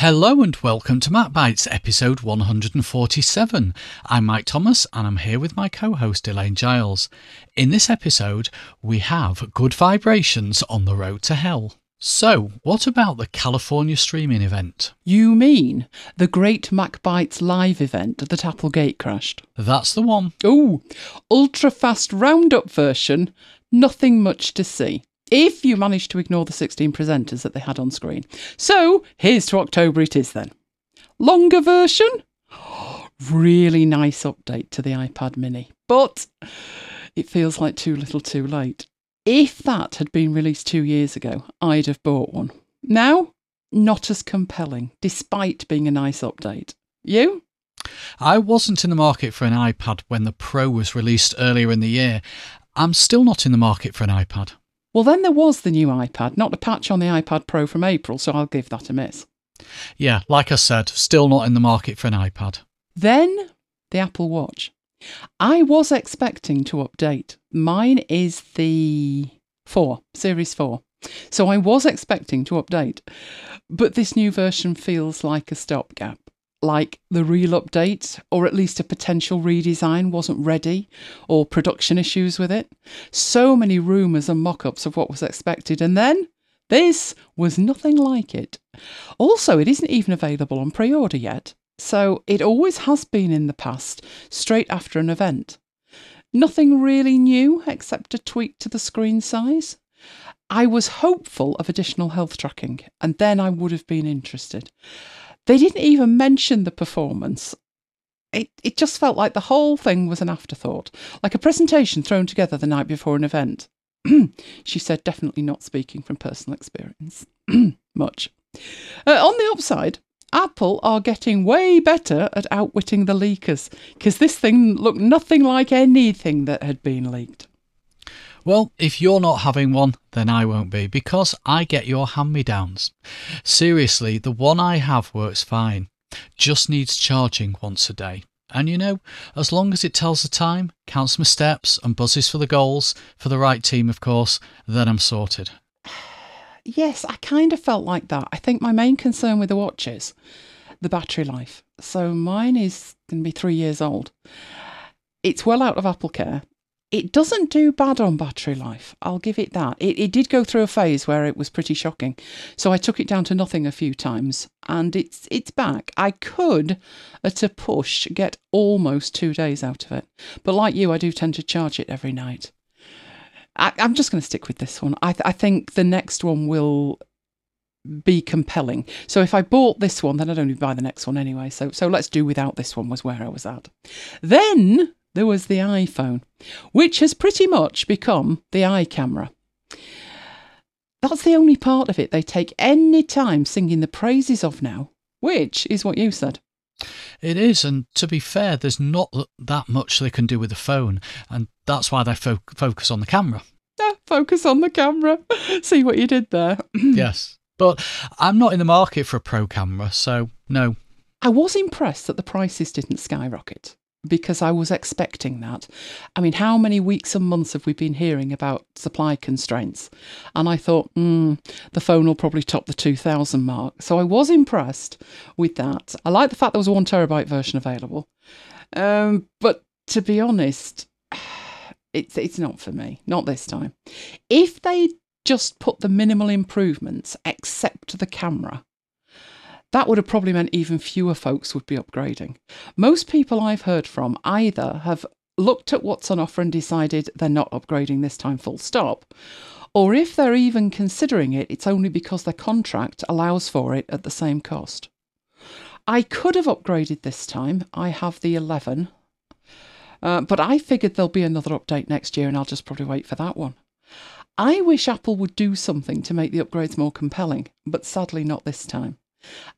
Hello and welcome to MacBites episode 147. I'm Mike Thomas and I'm here with my co host Elaine Giles. In this episode, we have good vibrations on the road to hell. So, what about the California streaming event? You mean the Great MacBites live event that Applegate crashed? That's the one. Oh, ultra fast roundup version, nothing much to see. If you manage to ignore the 16 presenters that they had on screen. So, here's to October it is then. Longer version? Really nice update to the iPad mini, but it feels like too little too late. If that had been released two years ago, I'd have bought one. Now, not as compelling, despite being a nice update. You? I wasn't in the market for an iPad when the Pro was released earlier in the year. I'm still not in the market for an iPad. Well, then there was the new iPad, not the patch on the iPad Pro from April, so I'll give that a miss. Yeah, like I said, still not in the market for an iPad. Then the Apple Watch. I was expecting to update. Mine is the 4, Series 4. So I was expecting to update. But this new version feels like a stopgap. Like the real update, or at least a potential redesign, wasn't ready, or production issues with it. So many rumours and mock ups of what was expected, and then this was nothing like it. Also, it isn't even available on pre order yet. So it always has been in the past, straight after an event. Nothing really new except a tweak to the screen size. I was hopeful of additional health tracking, and then I would have been interested. They didn't even mention the performance. It, it just felt like the whole thing was an afterthought, like a presentation thrown together the night before an event. she said, definitely not speaking from personal experience. Much. Uh, on the upside, Apple are getting way better at outwitting the leakers because this thing looked nothing like anything that had been leaked. Well, if you're not having one, then I won't be because I get your hand me downs. Seriously, the one I have works fine, just needs charging once a day. And you know, as long as it tells the time, counts my steps, and buzzes for the goals, for the right team, of course, then I'm sorted yes, I kind of felt like that. I think my main concern with the watch is the battery life. So mine is going to be three years old. It's well out of Apple Care. It doesn't do bad on battery life. I'll give it that. It, it did go through a phase where it was pretty shocking. So I took it down to nothing a few times and it's it's back. I could, at a push, get almost two days out of it. But like you, I do tend to charge it every night. I, am just going to stick with this one. I, th- I think the next one will be compelling. So if I bought this one, then I'd only buy the next one anyway. So so let's do without this one was where I was at. Then there was the iPhone, which has pretty much become the iCamera. That's the only part of it they take any time singing the praises of now, which is what you said. It is, and to be fair, there's not that much they can do with the phone, and that's why they fo- focus on the camera. Yeah, focus on the camera. See what you did there. yes, but I'm not in the market for a pro camera, so no. I was impressed that the prices didn't skyrocket because I was expecting that. I mean, how many weeks and months have we been hearing about supply constraints? And I thought, hmm, the phone will probably top the 2000 mark. So I was impressed with that. I like the fact there was a one terabyte version available. Um, but to be honest, it's, it's not for me, not this time. If they just put the minimal improvements, except the camera, that would have probably meant even fewer folks would be upgrading. Most people I've heard from either have looked at what's on offer and decided they're not upgrading this time, full stop, or if they're even considering it, it's only because their contract allows for it at the same cost. I could have upgraded this time. I have the 11, uh, but I figured there'll be another update next year and I'll just probably wait for that one. I wish Apple would do something to make the upgrades more compelling, but sadly not this time.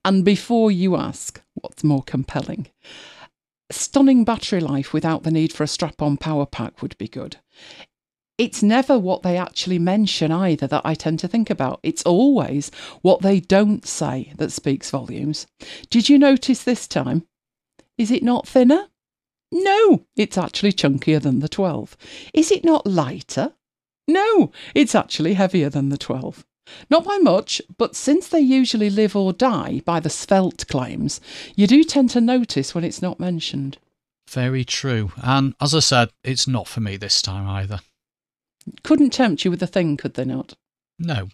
And before you ask what's more compelling, stunning battery life without the need for a strap on power pack would be good. It's never what they actually mention either that I tend to think about. It's always what they don't say that speaks volumes. Did you notice this time? Is it not thinner? No, it's actually chunkier than the 12. Is it not lighter? No, it's actually heavier than the 12. Not by much, but since they usually live or die by the svelte claims, you do tend to notice when it's not mentioned. Very true. And as I said, it's not for me this time either. Couldn't tempt you with a thing, could they not? No.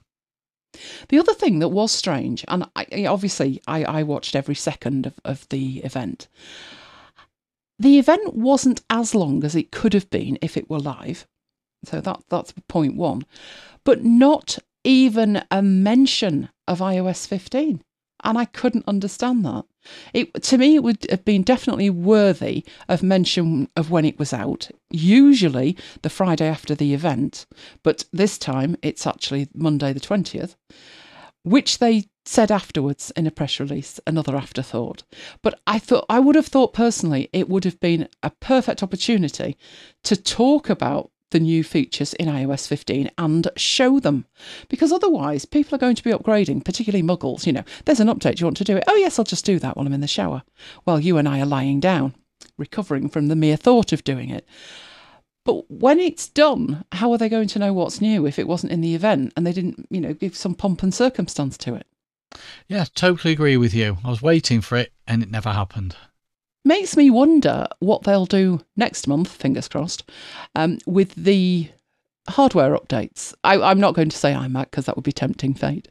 The other thing that was strange, and I, obviously I, I watched every second of, of the event, the event wasn't as long as it could have been if it were live. So that that's point one. But not even a mention of iOS 15. And I couldn't understand that. It to me it would have been definitely worthy of mention of when it was out. Usually the Friday after the event, but this time it's actually Monday the 20th, which they said afterwards in a press release, another afterthought. But I thought I would have thought personally it would have been a perfect opportunity to talk about the new features in iOS 15 and show them. Because otherwise, people are going to be upgrading, particularly muggles. You know, there's an update, you want to do it? Oh, yes, I'll just do that while I'm in the shower. While you and I are lying down, recovering from the mere thought of doing it. But when it's done, how are they going to know what's new if it wasn't in the event and they didn't, you know, give some pomp and circumstance to it? Yeah, totally agree with you. I was waiting for it and it never happened makes me wonder what they'll do next month, fingers crossed, um, with the hardware updates. I, am not going to say iMac because that would be tempting fate,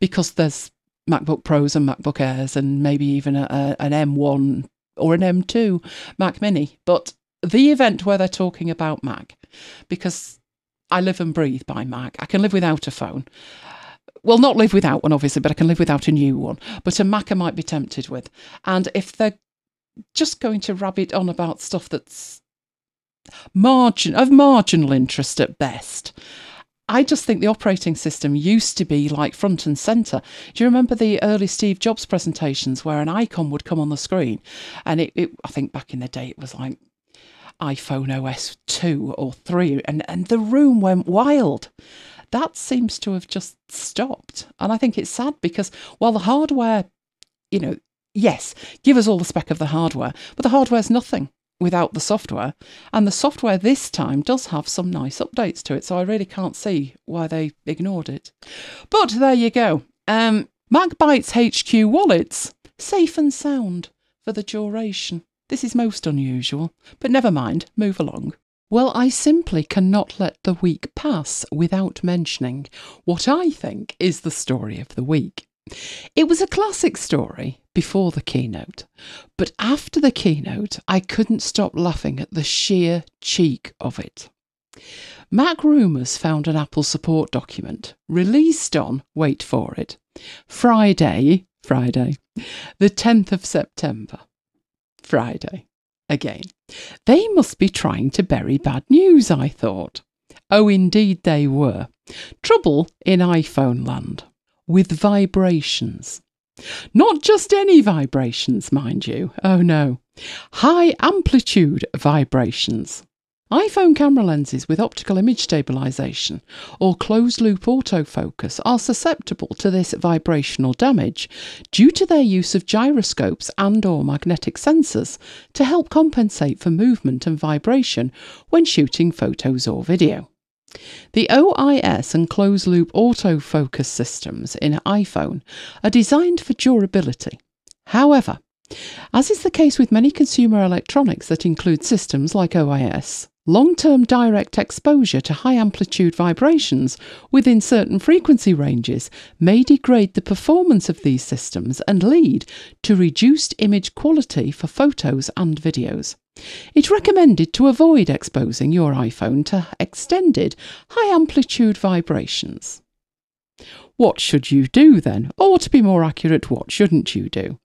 because there's MacBook Pros and MacBook Airs and maybe even a, a, an M1 or an M2 Mac Mini. But the event where they're talking about Mac, because I live and breathe by Mac, I can live without a phone. Well, not live without one, obviously, but I can live without a new one. But a Mac I might be tempted with. And if they're just going to rabbit on about stuff that's margin of marginal interest at best. I just think the operating system used to be like front and center. Do you remember the early Steve Jobs presentations where an icon would come on the screen? And it, it I think back in the day it was like iPhone OS 2 or 3 and, and the room went wild. That seems to have just stopped. And I think it's sad because while the hardware, you know, yes, give us all the spec of the hardware, but the hardware's nothing without the software. And the software this time does have some nice updates to it, so I really can't see why they ignored it. But there you go. Um, MacBites HQ wallets, safe and sound for the duration. This is most unusual, but never mind, move along. Well, I simply cannot let the week pass without mentioning what I think is the story of the week. It was a classic story before the keynote, but after the keynote, I couldn't stop laughing at the sheer cheek of it. Mac Rumors found an Apple support document released on, wait for it, Friday, Friday, the 10th of September. Friday. Again. They must be trying to bury bad news, I thought. Oh, indeed they were. Trouble in iPhone land with vibrations. Not just any vibrations, mind you. Oh no. High amplitude vibrations. iPhone camera lenses with optical image stabilization or closed loop autofocus are susceptible to this vibrational damage due to their use of gyroscopes and or magnetic sensors to help compensate for movement and vibration when shooting photos or video. The OIS and closed loop autofocus systems in iPhone are designed for durability. However, as is the case with many consumer electronics that include systems like OIS, long term direct exposure to high amplitude vibrations within certain frequency ranges may degrade the performance of these systems and lead to reduced image quality for photos and videos. It's recommended to avoid exposing your iPhone to extended high amplitude vibrations. What should you do then? Or to be more accurate, what shouldn't you do?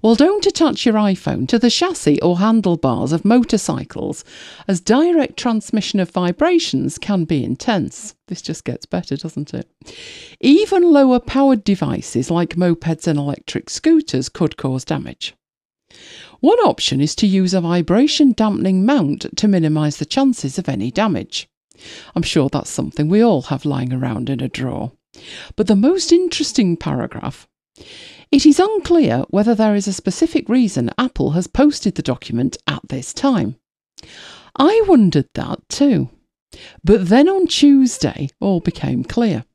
Well, don't attach your iPhone to the chassis or handlebars of motorcycles, as direct transmission of vibrations can be intense. This just gets better, doesn't it? Even lower powered devices like mopeds and electric scooters could cause damage. One option is to use a vibration dampening mount to minimise the chances of any damage. I'm sure that's something we all have lying around in a drawer. But the most interesting paragraph it is unclear whether there is a specific reason Apple has posted the document at this time. I wondered that too. But then on Tuesday, all became clear.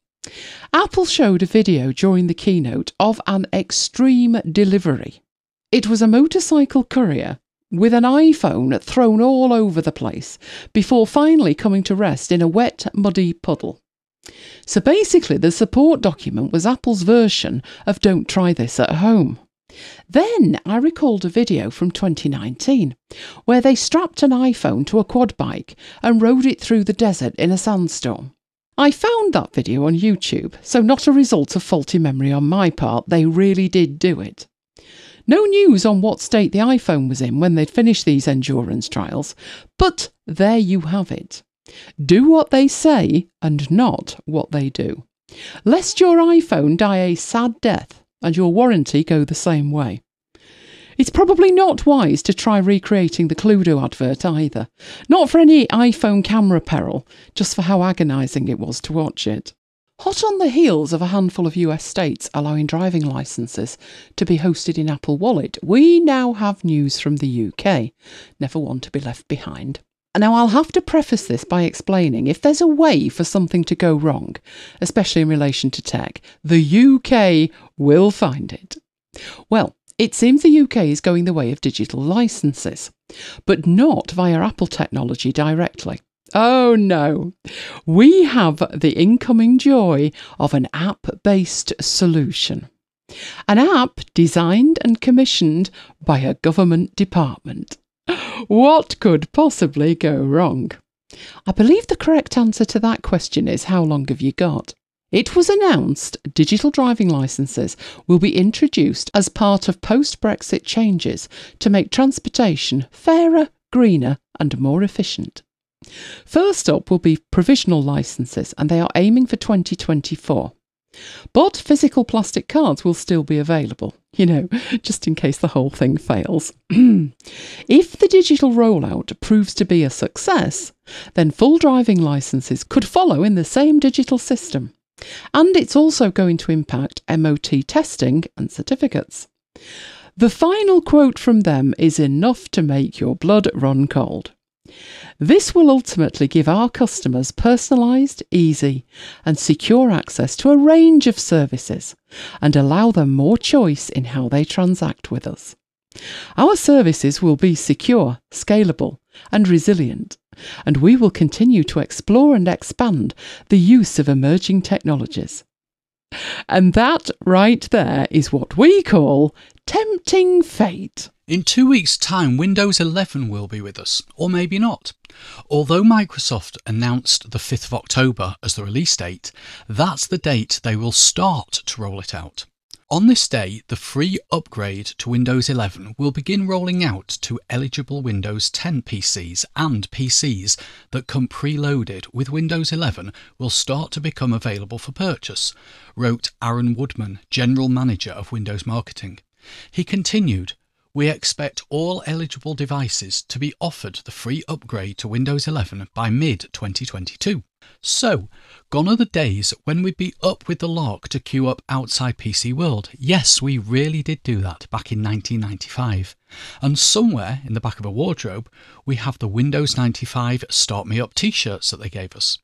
Apple showed a video during the keynote of an extreme delivery. It was a motorcycle courier with an iPhone thrown all over the place before finally coming to rest in a wet, muddy puddle. So basically, the support document was Apple's version of Don't Try This at Home. Then I recalled a video from 2019 where they strapped an iPhone to a quad bike and rode it through the desert in a sandstorm. I found that video on YouTube, so not a result of faulty memory on my part, they really did do it. No news on what state the iPhone was in when they'd finished these endurance trials, but there you have it. Do what they say and not what they do. Lest your iPhone die a sad death and your warranty go the same way. It's probably not wise to try recreating the Cluedo advert either. Not for any iPhone camera peril, just for how agonising it was to watch it. Hot on the heels of a handful of US states allowing driving licenses to be hosted in Apple Wallet, we now have news from the UK. Never one to be left behind. Now, I'll have to preface this by explaining if there's a way for something to go wrong, especially in relation to tech, the UK will find it. Well, it seems the UK is going the way of digital licenses, but not via Apple technology directly. Oh no, we have the incoming joy of an app based solution. An app designed and commissioned by a government department. What could possibly go wrong? I believe the correct answer to that question is how long have you got? It was announced digital driving licenses will be introduced as part of post Brexit changes to make transportation fairer, greener, and more efficient. First up will be provisional licenses, and they are aiming for 2024. But physical plastic cards will still be available, you know, just in case the whole thing fails. if the digital rollout proves to be a success, then full driving licenses could follow in the same digital system. And it's also going to impact MOT testing and certificates. The final quote from them is enough to make your blood run cold. This will ultimately give our customers personalised, easy, and secure access to a range of services and allow them more choice in how they transact with us. Our services will be secure, scalable, and resilient, and we will continue to explore and expand the use of emerging technologies. And that right there is what we call tempting fate. In two weeks' time, Windows 11 will be with us, or maybe not. Although Microsoft announced the 5th of October as the release date, that's the date they will start to roll it out. On this day, the free upgrade to Windows 11 will begin rolling out to eligible Windows 10 PCs and PCs that come preloaded with Windows 11 will start to become available for purchase, wrote Aaron Woodman, General Manager of Windows Marketing. He continued, we expect all eligible devices to be offered the free upgrade to Windows 11 by mid 2022. So, gone are the days when we'd be up with the lark to queue up outside PC World. Yes, we really did do that back in 1995. And somewhere in the back of a wardrobe, we have the Windows 95 Start Me Up t shirts that they gave us.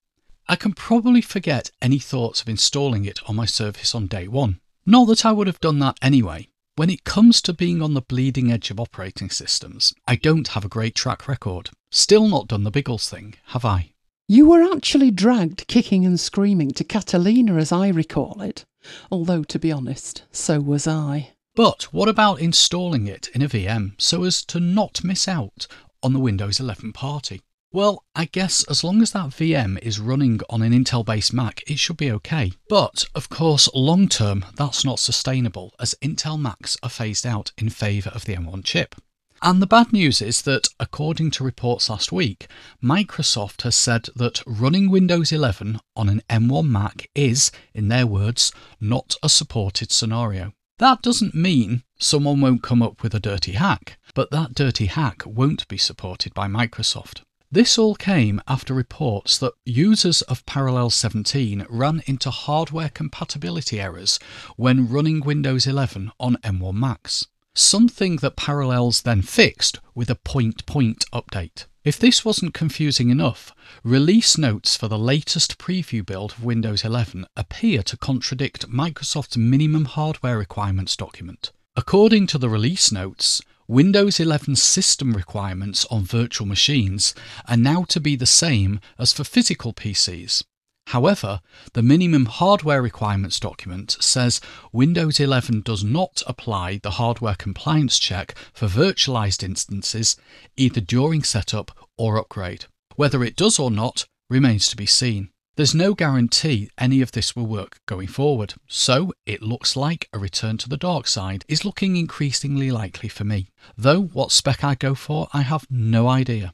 I can probably forget any thoughts of installing it on my Surface on day one. Not that I would have done that anyway, when it comes to being on the bleeding edge of operating systems, I don't have a great track record. Still not done the Biggles thing, have I? You were actually dragged kicking and screaming to Catalina, as I recall it. Although, to be honest, so was I. But what about installing it in a VM so as to not miss out on the Windows 11 party? Well, I guess as long as that VM is running on an Intel based Mac, it should be okay. But of course, long term, that's not sustainable as Intel Macs are phased out in favour of the M1 chip. And the bad news is that, according to reports last week, Microsoft has said that running Windows 11 on an M1 Mac is, in their words, not a supported scenario. That doesn't mean someone won't come up with a dirty hack, but that dirty hack won't be supported by Microsoft. This all came after reports that users of Parallels 17 ran into hardware compatibility errors when running Windows 11 on M1 Macs. something that Parallels then fixed with a point point update. If this wasn't confusing enough, release notes for the latest preview build of Windows 11 appear to contradict Microsoft's minimum hardware requirements document. According to the release notes, Windows 11 system requirements on virtual machines are now to be the same as for physical PCs. However, the minimum hardware requirements document says Windows 11 does not apply the hardware compliance check for virtualized instances either during setup or upgrade. Whether it does or not remains to be seen. There's no guarantee any of this will work going forward, so it looks like a return to the dark side is looking increasingly likely for me. Though what spec I go for, I have no idea.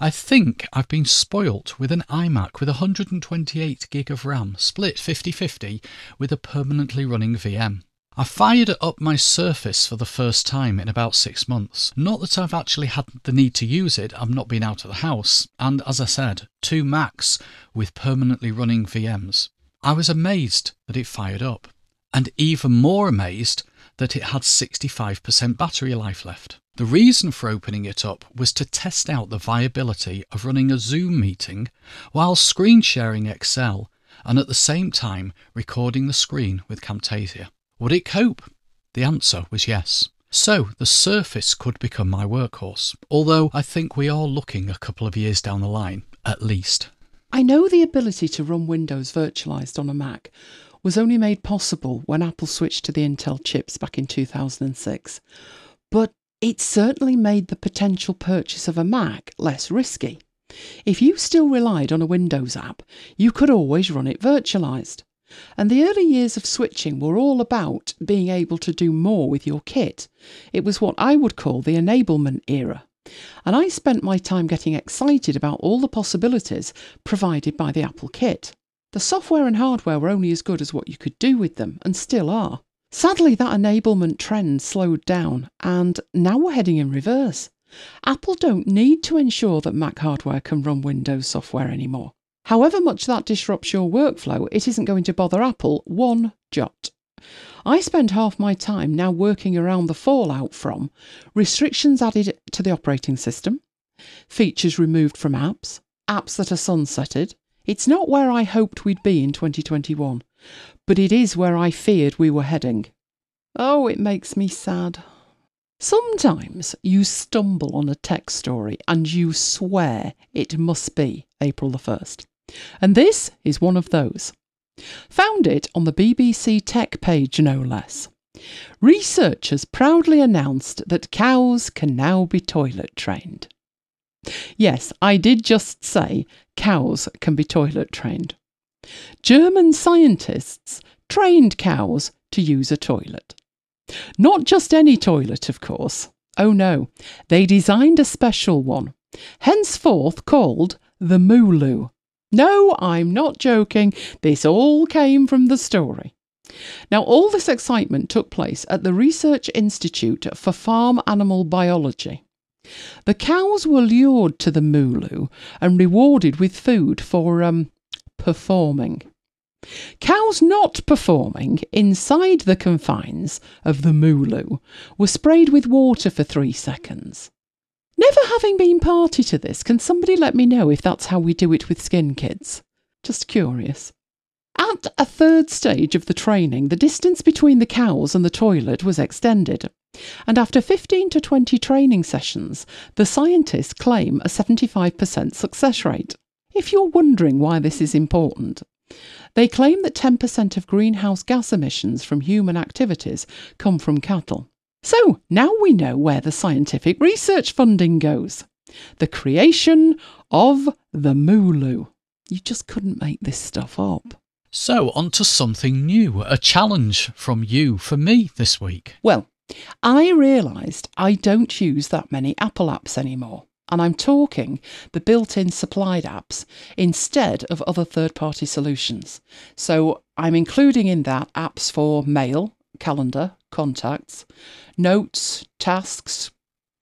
I think I've been spoilt with an iMac with 128 gig of RAM, split 50-50 with a permanently running VM. I fired up my Surface for the first time in about six months. Not that I've actually had the need to use it, I've not been out of the house, and as I said, two Macs with permanently running VMs. I was amazed that it fired up, and even more amazed that it had 65% battery life left. The reason for opening it up was to test out the viability of running a Zoom meeting while screen sharing Excel and at the same time recording the screen with Camtasia. Would it cope? The answer was yes. So the Surface could become my workhorse, although I think we are looking a couple of years down the line, at least. I know the ability to run Windows virtualized on a Mac was only made possible when Apple switched to the Intel chips back in 2006, but it certainly made the potential purchase of a Mac less risky. If you still relied on a Windows app, you could always run it virtualized. And the early years of switching were all about being able to do more with your kit. It was what I would call the enablement era. And I spent my time getting excited about all the possibilities provided by the Apple kit. The software and hardware were only as good as what you could do with them, and still are. Sadly, that enablement trend slowed down, and now we're heading in reverse. Apple don't need to ensure that Mac hardware can run Windows software anymore. However much that disrupts your workflow, it isn't going to bother Apple one jot. I spend half my time now working around the fallout from restrictions added to the operating system, features removed from apps, apps that are sunsetted. It's not where I hoped we'd be in 2021 but it is where I feared we were heading. Oh, it makes me sad. Sometimes you stumble on a tech story and you swear it must be April the 1st. And this is one of those. Found it on the BBC Tech page, no less. Researchers proudly announced that cows can now be toilet trained. Yes, I did just say cows can be toilet trained. German scientists trained cows to use a toilet. Not just any toilet, of course. Oh no, they designed a special one, henceforth called the Mooloo. No, I'm not joking. This all came from the story. Now, all this excitement took place at the Research Institute for Farm Animal Biology. The cows were lured to the Mooloo and rewarded with food for um, performing. Cows not performing inside the confines of the Mooloo were sprayed with water for three seconds. Never having been party to this, can somebody let me know if that's how we do it with skin kids? Just curious. At a third stage of the training, the distance between the cows and the toilet was extended. And after 15 to 20 training sessions, the scientists claim a 75% success rate. If you're wondering why this is important, they claim that 10% of greenhouse gas emissions from human activities come from cattle. So now we know where the scientific research funding goes. The creation of the Mooloo. You just couldn't make this stuff up. So, on to something new, a challenge from you for me this week. Well, I realised I don't use that many Apple apps anymore and I'm talking the built in supplied apps instead of other third party solutions. So I'm including in that apps for mail, calendar, contacts, notes, tasks,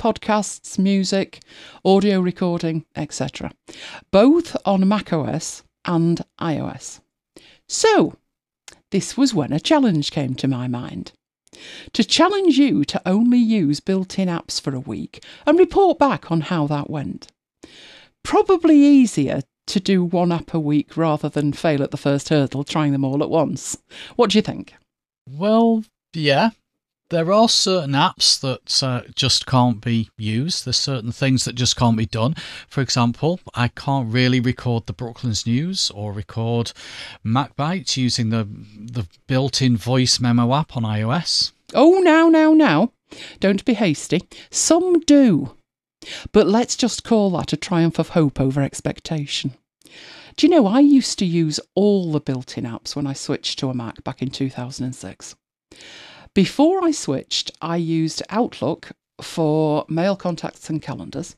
podcasts, music, audio recording, etc., both on macOS and iOS. So, this was when a challenge came to my mind. to challenge you to only use built in apps for a week and report back on how that went. Probably easier to do one app a week rather than fail at the first hurdle trying them all at once. What do you think? Well, yeah, there are certain apps that uh, just can't be used. There's certain things that just can't be done. For example, I can't really record the Brooklands News or record MacBites using the the built-in voice memo app on iOS. Oh, now, now, now. Don't be hasty. Some do. But let's just call that a triumph of hope over expectation. Do you know, I used to use all the built in apps when I switched to a Mac back in 2006. Before I switched, I used Outlook for mail contacts and calendars.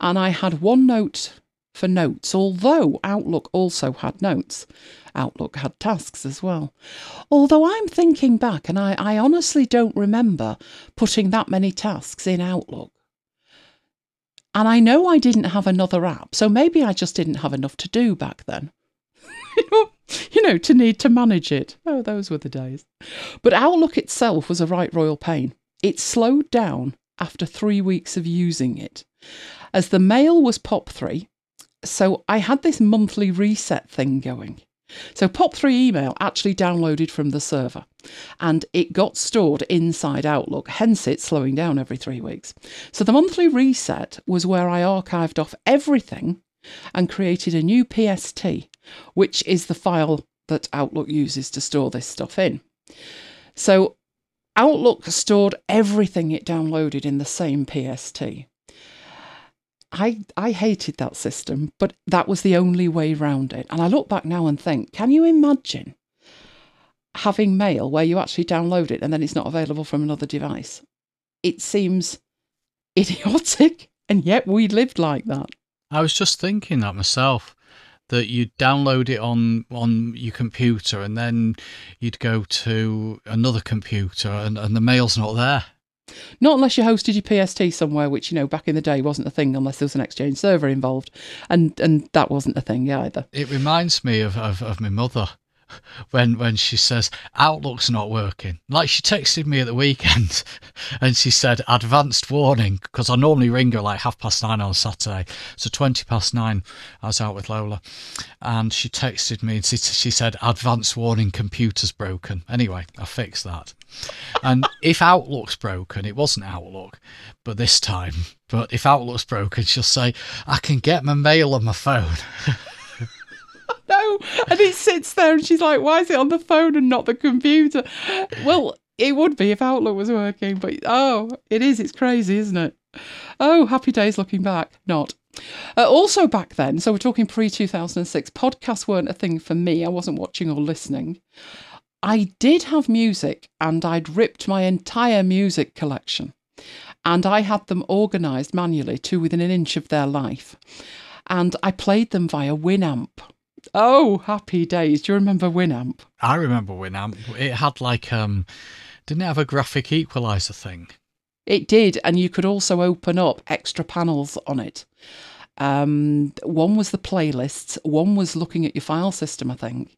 And I had OneNote for notes, although Outlook also had notes. Outlook had tasks as well. Although I'm thinking back and I, I honestly don't remember putting that many tasks in Outlook. And I know I didn't have another app, so maybe I just didn't have enough to do back then. you know, to need to manage it. Oh, those were the days. But Outlook itself was a right royal pain. It slowed down after three weeks of using it, as the mail was POP3. So I had this monthly reset thing going. So POP3 email actually downloaded from the server and it got stored inside Outlook, hence it slowing down every three weeks. So the monthly reset was where I archived off everything and created a new PST, which is the file that Outlook uses to store this stuff in. So Outlook stored everything it downloaded in the same PST. I I hated that system, but that was the only way round it. And I look back now and think, can you imagine having mail where you actually download it and then it's not available from another device? It seems idiotic, and yet we lived like that. I was just thinking that myself that you'd download it on on your computer and then you'd go to another computer and, and the mail's not there. Not unless you hosted your PST somewhere, which you know back in the day wasn't a thing unless there was an Exchange server involved, and and that wasn't a thing either. It reminds me of, of, of my mother when when she says Outlook's not working. Like she texted me at the weekend and she said advanced warning because I normally ring her like half past nine on Saturday. So twenty past nine, I was out with Lola, and she texted me and she, she said advanced warning, computer's broken. Anyway, I fixed that. And if Outlook's broken, it wasn't Outlook, but this time. But if Outlook's broken, she'll say I can get my mail on my phone. no. And it sits there and she's like, why is it on the phone and not the computer? Well, it would be if Outlook was working, but oh, it is. It's crazy, isn't it? Oh, happy days looking back. Not. Uh, also, back then, so we're talking pre 2006, podcasts weren't a thing for me. I wasn't watching or listening. I did have music and I'd ripped my entire music collection and I had them organised manually to within an inch of their life. And I played them via Winamp. Oh, happy days. Do you remember Winamp? I remember Winamp. It had like, um, didn't it have a graphic equalizer thing? It did. And you could also open up extra panels on it. Um, one was the playlists, one was looking at your file system, I think.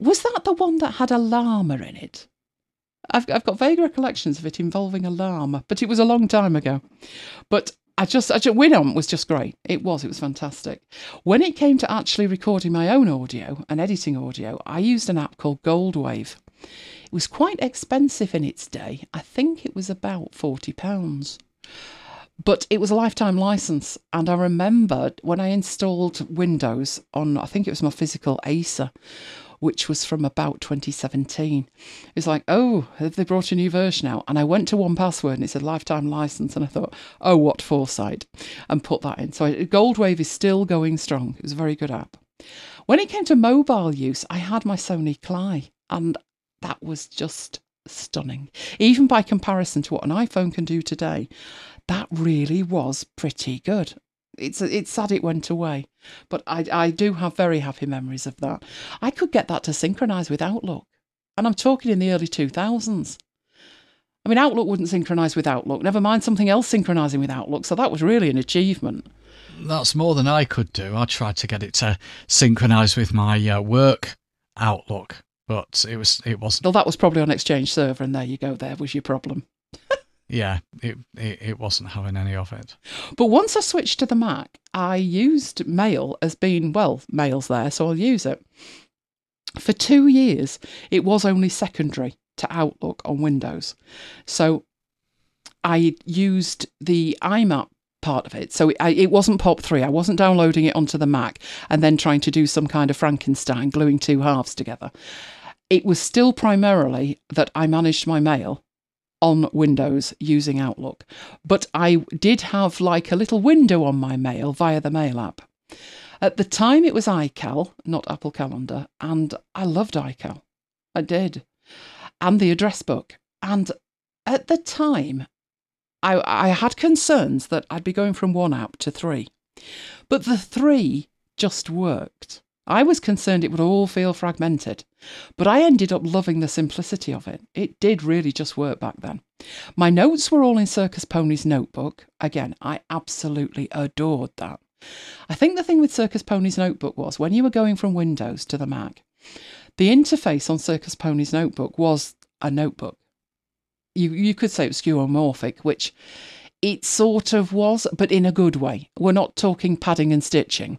Was that the one that had a llama in it? I've, I've got vague recollections of it involving a llama, but it was a long time ago. But I just, I just, Winamp was just great. It was, it was fantastic. When it came to actually recording my own audio and editing audio, I used an app called Goldwave. It was quite expensive in its day. I think it was about £40. But it was a lifetime license. And I remember when I installed Windows on, I think it was my physical Acer, which was from about 2017. It's like, oh, have they brought a new version out? And I went to 1Password and it said lifetime license. And I thought, oh, what foresight, and put that in. So Goldwave is still going strong. It was a very good app. When it came to mobile use, I had my Sony Clié, and that was just stunning. Even by comparison to what an iPhone can do today, that really was pretty good. It's it's sad it went away, but I I do have very happy memories of that. I could get that to synchronize with Outlook, and I'm talking in the early 2000s. I mean, Outlook wouldn't synchronize with Outlook. Never mind something else synchronizing with Outlook. So that was really an achievement. That's more than I could do. I tried to get it to synchronize with my uh, work Outlook but it was it wasn't. Well, that was probably on Exchange Server, and there you go. There was your problem. Yeah, it, it it wasn't having any of it. But once I switched to the Mac, I used Mail as being well, Mail's there, so I'll use it. For two years, it was only secondary to Outlook on Windows. So I used the IMAP part of it. So it, it wasn't POP3. I wasn't downloading it onto the Mac and then trying to do some kind of Frankenstein, gluing two halves together. It was still primarily that I managed my mail on Windows using Outlook. But I did have like a little window on my mail via the Mail app. At the time, it was iCal, not Apple Calendar, and I loved iCal. I did. And the address book. And at the time, I, I had concerns that I'd be going from one app to three. But the three just worked. I was concerned it would all feel fragmented, but I ended up loving the simplicity of it. It did really just work back then. My notes were all in Circus Ponies notebook. Again, I absolutely adored that. I think the thing with Circus Ponies notebook was when you were going from Windows to the Mac, the interface on Circus Ponies notebook was a notebook. You you could say it was skeuomorphic, which it sort of was, but in a good way. We're not talking padding and stitching.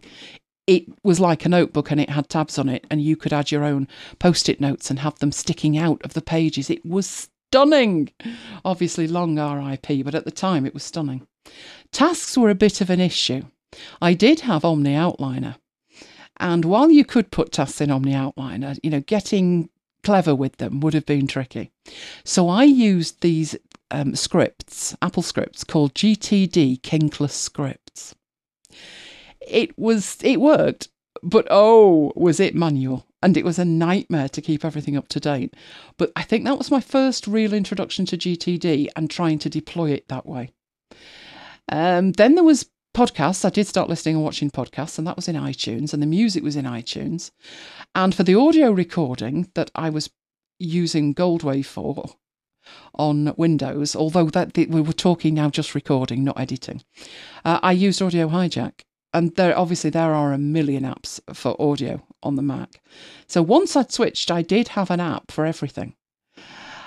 It was like a notebook and it had tabs on it, and you could add your own post it notes and have them sticking out of the pages. It was stunning. Obviously, long RIP, but at the time it was stunning. Tasks were a bit of an issue. I did have Omni Outliner. And while you could put tasks in Omni Outliner, you know, getting clever with them would have been tricky. So I used these um, scripts, Apple scripts, called GTD Kinkless scripts. It was, it worked, but oh, was it manual? And it was a nightmare to keep everything up to date. But I think that was my first real introduction to GTD and trying to deploy it that way. Um, then there was podcasts. I did start listening and watching podcasts, and that was in iTunes, and the music was in iTunes. And for the audio recording that I was using Goldwave for on Windows, although that we were talking now just recording, not editing, uh, I used Audio Hijack. And there, obviously, there are a million apps for audio on the Mac. So once I'd switched, I did have an app for everything.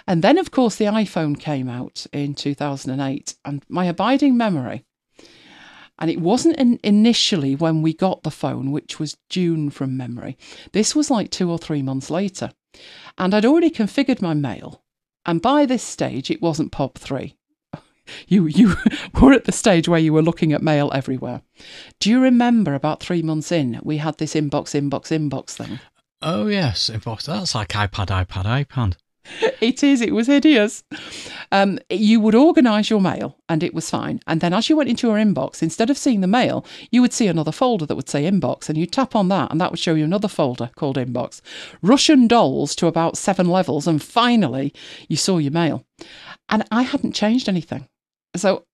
And then, of course, the iPhone came out in 2008, and my abiding memory and it wasn't in initially when we got the phone, which was June from memory. This was like two or three months later. And I'd already configured my mail. And by this stage, it wasn't POP3. You, you were at the stage where you were looking at mail everywhere. Do you remember about three months in, we had this inbox, inbox, inbox thing? Oh, yes, inbox. That's like iPad, iPad, iPad. it is. It was hideous. Um, you would organise your mail, and it was fine. And then, as you went into your inbox, instead of seeing the mail, you would see another folder that would say inbox, and you tap on that, and that would show you another folder called inbox. Russian dolls to about seven levels, and finally, you saw your mail. And I hadn't changed anything, so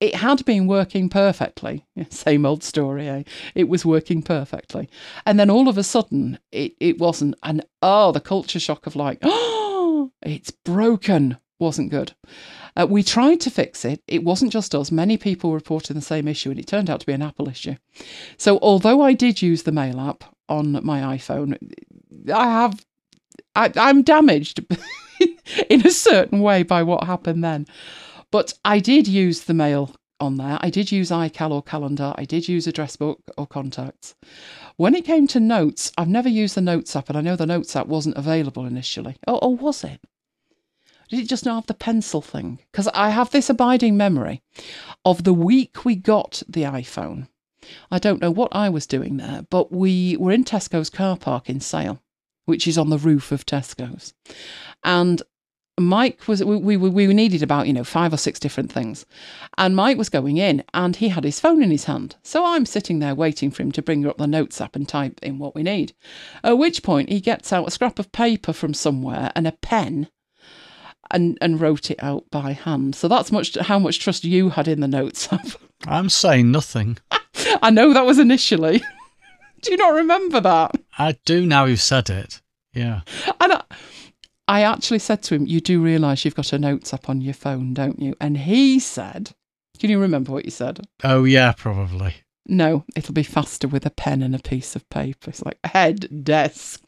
it had been working perfectly. Same old story, eh? It was working perfectly. And then all of a sudden, it, it wasn't. And oh, the culture shock of like, oh, it's broken wasn't good. Uh, we tried to fix it. It wasn't just us. Many people reported the same issue, and it turned out to be an Apple issue. So, although I did use the Mail app on my iPhone, I have, I, I'm damaged in a certain way by what happened then. But I did use the Mail on there. I did use iCal or Calendar. I did use Address Book or Contacts. When it came to Notes, I've never used the Notes app, and I know the Notes app wasn't available initially. Oh, or was it? Did it just not have the pencil thing? Because I have this abiding memory of the week we got the iPhone. I don't know what I was doing there, but we were in Tesco's car park in Sale, which is on the roof of Tesco's. And Mike was we, we we needed about you know five or six different things, and Mike was going in and he had his phone in his hand. So I'm sitting there waiting for him to bring up the notes app and type in what we need. At which point he gets out a scrap of paper from somewhere and a pen, and and wrote it out by hand. So that's much how much trust you had in the notes app. I'm saying nothing. I know that was initially. do you not remember that? I do now you've said it. Yeah. And. I, I actually said to him, You do realise you've got a notes app on your phone, don't you? And he said, Can you remember what you said? Oh, yeah, probably. No, it'll be faster with a pen and a piece of paper. It's like head desk.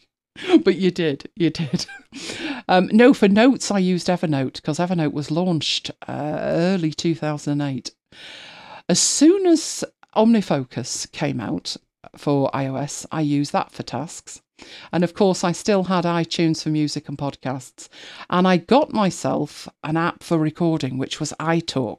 but you did, you did. Um, no, for notes, I used Evernote because Evernote was launched uh, early 2008. As soon as OmniFocus came out for iOS, I used that for tasks. And of course, I still had iTunes for music and podcasts. And I got myself an app for recording, which was iTalk.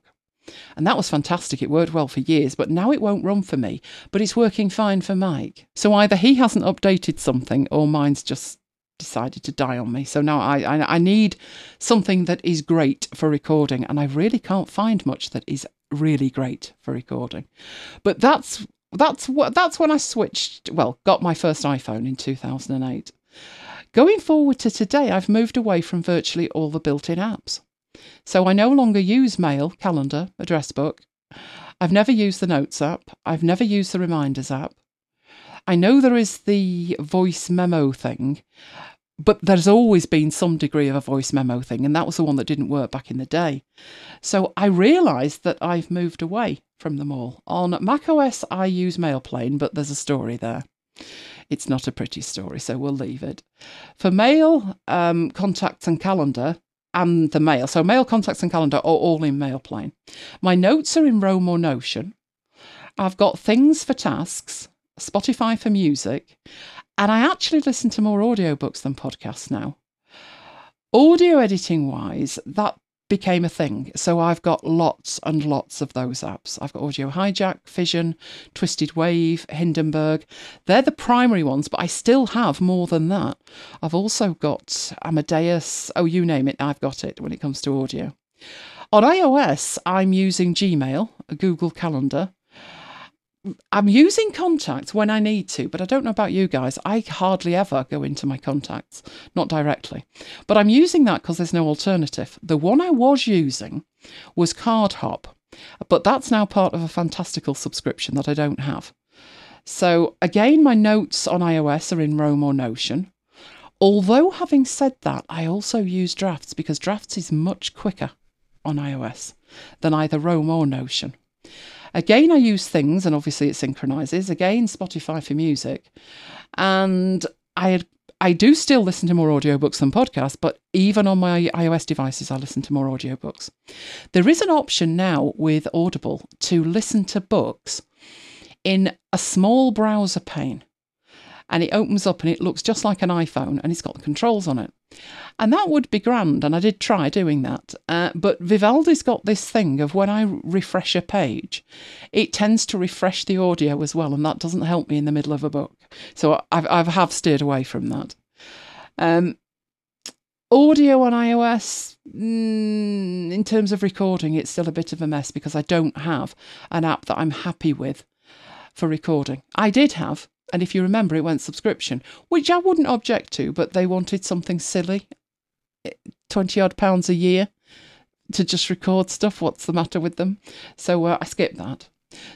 And that was fantastic. It worked well for years, but now it won't run for me. But it's working fine for Mike. So either he hasn't updated something or mine's just decided to die on me. So now I, I, I need something that is great for recording, and I really can't find much that is really great for recording. But that's that's what that's when I switched. Well, got my first iPhone in 2008. Going forward to today, I've moved away from virtually all the built-in apps. So I no longer use mail, calendar, address book. I've never used the Notes app. I've never used the Reminders app. I know there is the voice memo thing, but there's always been some degree of a voice memo thing, and that was the one that didn't work back in the day. So I realised that I've moved away from them all. On macOS, I use Mailplane, but there's a story there. It's not a pretty story, so we'll leave it. For mail, um, contacts, and calendar, and the mail. So mail, contacts, and calendar are all in Mailplane. My notes are in Roam or Notion. I've got things for tasks, Spotify for music, and I actually listen to more audiobooks than podcasts now. Audio editing wise, that became a thing. So I've got lots and lots of those apps. I've got Audio Hijack, Fission, Twisted Wave, Hindenburg. They're the primary ones, but I still have more than that. I've also got Amadeus. Oh, you name it, I've got it when it comes to audio. On iOS, I'm using Gmail, Google Calendar, I'm using contacts when I need to, but I don't know about you guys. I hardly ever go into my contacts, not directly. But I'm using that because there's no alternative. The one I was using was CardHop, but that's now part of a fantastical subscription that I don't have. So again, my notes on iOS are in Roam or Notion. Although, having said that, I also use Drafts because Drafts is much quicker on iOS than either Roam or Notion. Again, I use things, and obviously it synchronizes. Again, Spotify for music. And I I do still listen to more audiobooks than podcasts, but even on my iOS devices, I listen to more audiobooks. There is an option now with Audible to listen to books in a small browser pane and it opens up and it looks just like an iPhone and it's got the controls on it. And that would be grand, and I did try doing that. Uh, but Vivaldi's got this thing of when I refresh a page, it tends to refresh the audio as well, and that doesn't help me in the middle of a book. So I've, I have steered away from that. Um, audio on iOS, mm, in terms of recording, it's still a bit of a mess because I don't have an app that I'm happy with for recording. I did have and if you remember, it went subscription, which I wouldn't object to, but they wanted something silly 20 odd pounds a year to just record stuff. What's the matter with them? So uh, I skipped that.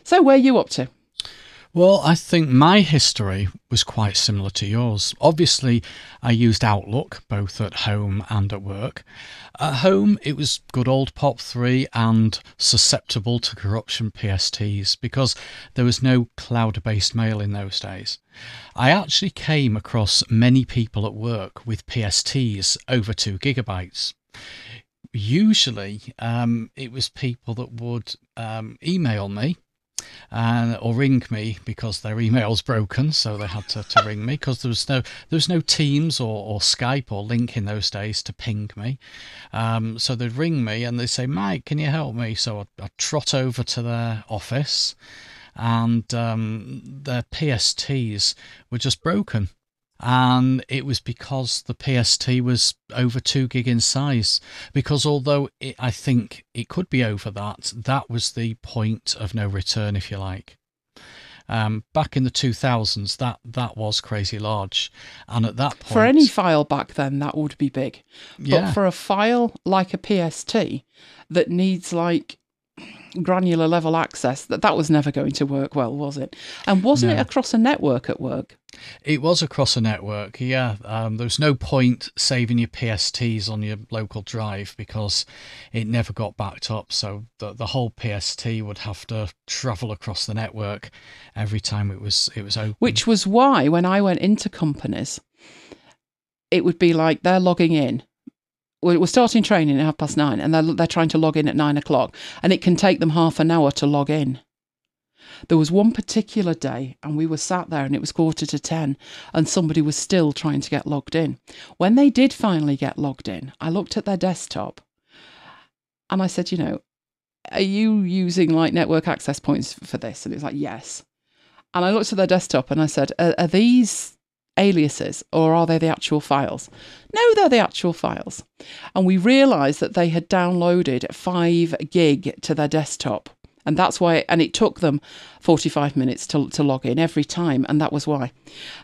So, where are you up to? Well, I think my history was quite similar to yours. Obviously, I used Outlook both at home and at work. At home, it was good old POP3 and susceptible to corruption PSTs because there was no cloud based mail in those days. I actually came across many people at work with PSTs over 2 gigabytes usually um, it was people that would um, email me and or ring me because their email's broken, so they had to, to ring me because there was no there was no Teams or, or Skype or Lync in those days to ping me. Um, so they'd ring me and they'd say, "Mike, can you help me?" So I'd, I'd trot over to their office, and um, their PSTs were just broken and it was because the PST was over 2 gig in size. Because although it, I think it could be over that, that was the point of no return, if you like. Um, back in the 2000s, that, that was crazy large. And at that point. For any file back then, that would be big. But Yeah. for a file like a PST that needs like granular level access, that, that was never going to work well, was it? And wasn't No. it across a network at work? It was across a network, yeah. Um, there was no point saving your PSTs on your local drive because it never got backed up. So the the whole PST would have to travel across the network every time it was it was open. Which was why when I went into companies, it would be like they're logging in. We're starting training at half past nine, and they're they're trying to log in at nine o'clock, and it can take them half an hour to log in. There was one particular day, and we were sat there, and it was quarter to ten, and somebody was still trying to get logged in. When they did finally get logged in, I looked at their desktop, and I said, you know, are you using like network access points for this? And it was like, yes. And I looked at their desktop and I said, are, are these aliases or are they the actual files? No, they're the actual files. And we realised that they had downloaded five gig to their desktop. And that's why, and it took them 45 minutes to, to log in every time. And that was why.